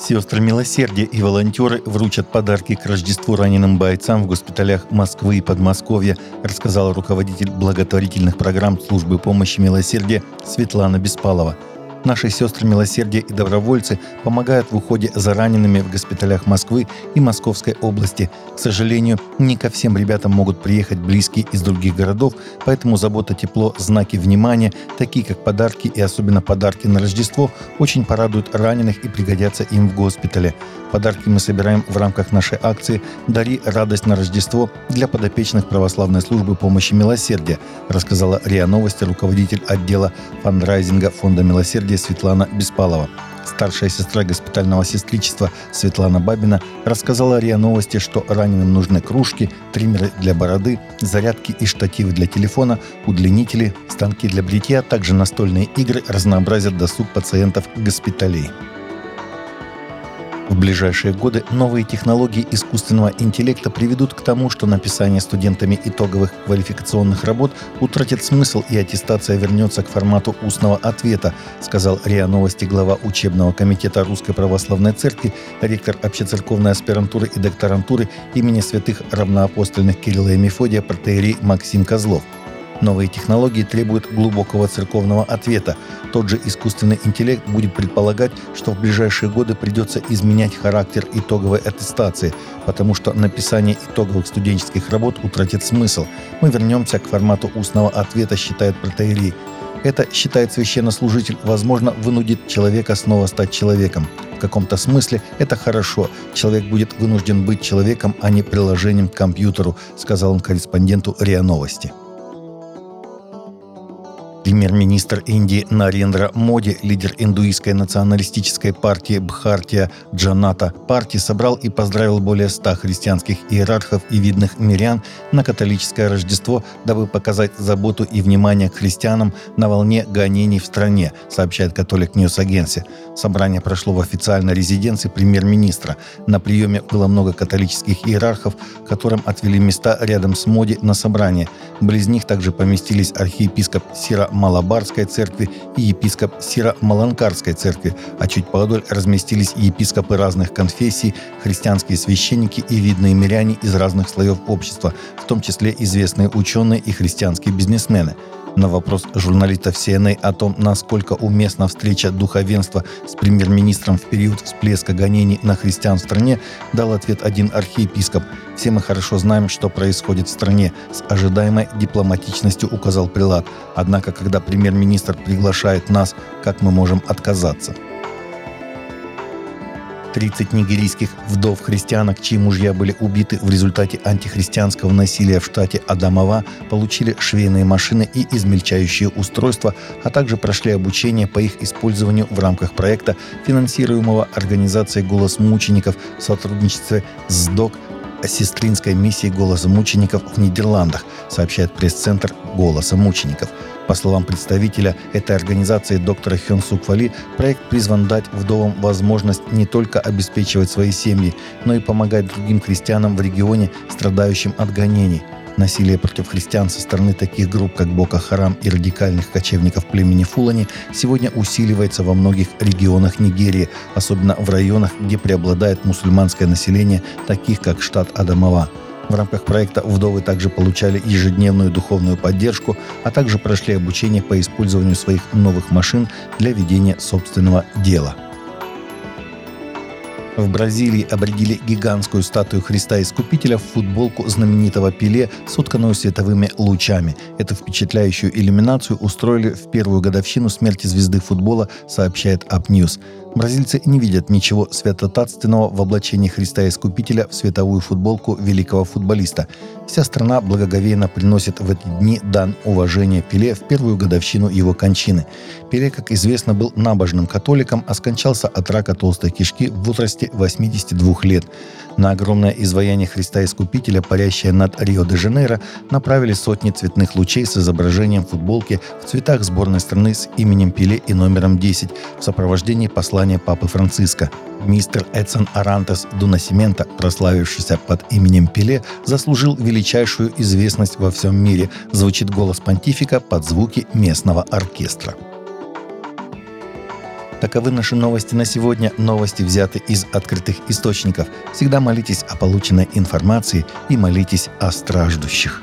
Сестры милосердия и волонтеры вручат подарки к Рождеству раненым бойцам в госпиталях Москвы и Подмосковья, рассказала руководитель благотворительных программ службы помощи милосердия Светлана Беспалова – Наши сестры милосердия и добровольцы помогают в уходе за ранеными в госпиталях Москвы и Московской области. К сожалению, не ко всем ребятам могут приехать близкие из других городов, поэтому забота, тепло, знаки внимания, такие как подарки и особенно подарки на Рождество, очень порадуют раненых и пригодятся им в госпитале. Подарки мы собираем в рамках нашей акции «Дари радость на Рождество» для подопечных православной службы помощи милосердия, рассказала РИА Новости руководитель отдела фандрайзинга Фонда милосердия Светлана Беспалова. Старшая сестра госпитального сестричества Светлана Бабина рассказала РИА Новости, что раненым нужны кружки, триммеры для бороды, зарядки и штативы для телефона, удлинители, станки для бритья, также настольные игры разнообразят досуг пациентов госпиталей. В ближайшие годы новые технологии искусственного интеллекта приведут к тому, что написание студентами итоговых квалификационных работ утратит смысл и аттестация вернется к формату устного ответа, сказал РИА Новости глава учебного комитета Русской Православной Церкви, ректор общецерковной аспирантуры и докторантуры имени святых равноапостольных Кирилла и Мефодия протеерей Максим Козлов – Новые технологии требуют глубокого церковного ответа. Тот же искусственный интеллект будет предполагать, что в ближайшие годы придется изменять характер итоговой аттестации, потому что написание итоговых студенческих работ утратит смысл. Мы вернемся к формату устного ответа, считает протеерей. Это, считает священнослужитель, возможно, вынудит человека снова стать человеком. В каком-то смысле это хорошо. Человек будет вынужден быть человеком, а не приложением к компьютеру, сказал он корреспонденту РИА Новости. Премьер-министр Индии Нарендра Моди, лидер индуистской националистической партии Бхартия Джаната партии, собрал и поздравил более ста христианских иерархов и видных мирян на католическое Рождество, дабы показать заботу и внимание к христианам на волне гонений в стране, сообщает Catholic News Agency. Собрание прошло в официальной резиденции премьер-министра. На приеме было много католических иерархов, которым отвели места рядом с Моди на собрание. Близ них также поместились архиепископ Сира Малабарской церкви и епископ Сиро-Маланкарской церкви, а чуть поодаль разместились епископы разных конфессий, христианские священники и видные миряне из разных слоев общества, в том числе известные ученые и христианские бизнесмены – на вопрос журналистов CNN о том, насколько уместна встреча духовенства с премьер-министром в период всплеска гонений на христиан в стране, дал ответ один архиепископ. «Все мы хорошо знаем, что происходит в стране», с ожидаемой дипломатичностью указал прилад. Однако, когда премьер-министр приглашает нас, как мы можем отказаться? 30 нигерийских вдов-христианок, чьи мужья были убиты в результате антихристианского насилия в штате Адамова, получили швейные машины и измельчающие устройства, а также прошли обучение по их использованию в рамках проекта, финансируемого организацией «Голос мучеников» в сотрудничестве с ДОК сестринской миссии «Голоса мучеников» в Нидерландах, сообщает пресс-центр «Голоса мучеников». По словам представителя этой организации доктора Хён Суквали, проект призван дать вдовам возможность не только обеспечивать свои семьи, но и помогать другим христианам в регионе, страдающим от гонений. Насилие против христиан со стороны таких групп, как Бока Харам и радикальных кочевников племени Фулани, сегодня усиливается во многих регионах Нигерии, особенно в районах, где преобладает мусульманское население, таких как штат Адамава. В рамках проекта вдовы также получали ежедневную духовную поддержку, а также прошли обучение по использованию своих новых машин для ведения собственного дела. В Бразилии обредили гигантскую статую Христа Искупителя в футболку знаменитого Пеле, сотканную световыми лучами. Эту впечатляющую иллюминацию устроили в первую годовщину смерти звезды футбола, сообщает UpNews. Бразильцы не видят ничего святотатственного в облачении Христа Искупителя в световую футболку великого футболиста. Вся страна благоговейно приносит в эти дни дан уважения Пеле в первую годовщину его кончины. Пеле, как известно, был набожным католиком, а скончался от рака толстой кишки в возрасте 82 лет. На огромное изваяние Христа Искупителя, парящее над Рио-де-Жанейро, направили сотни цветных лучей с изображением футболки в цветах сборной страны с именем Пеле и номером 10 в сопровождении послания Папы Франциска. Мистер Эдсон Арантес Дунасимента, прославившийся под именем Пеле, заслужил величайшую известность во всем мире, звучит голос понтифика под звуки местного оркестра. Таковы наши новости на сегодня. Новости взяты из открытых источников. Всегда молитесь о полученной информации и молитесь о страждущих.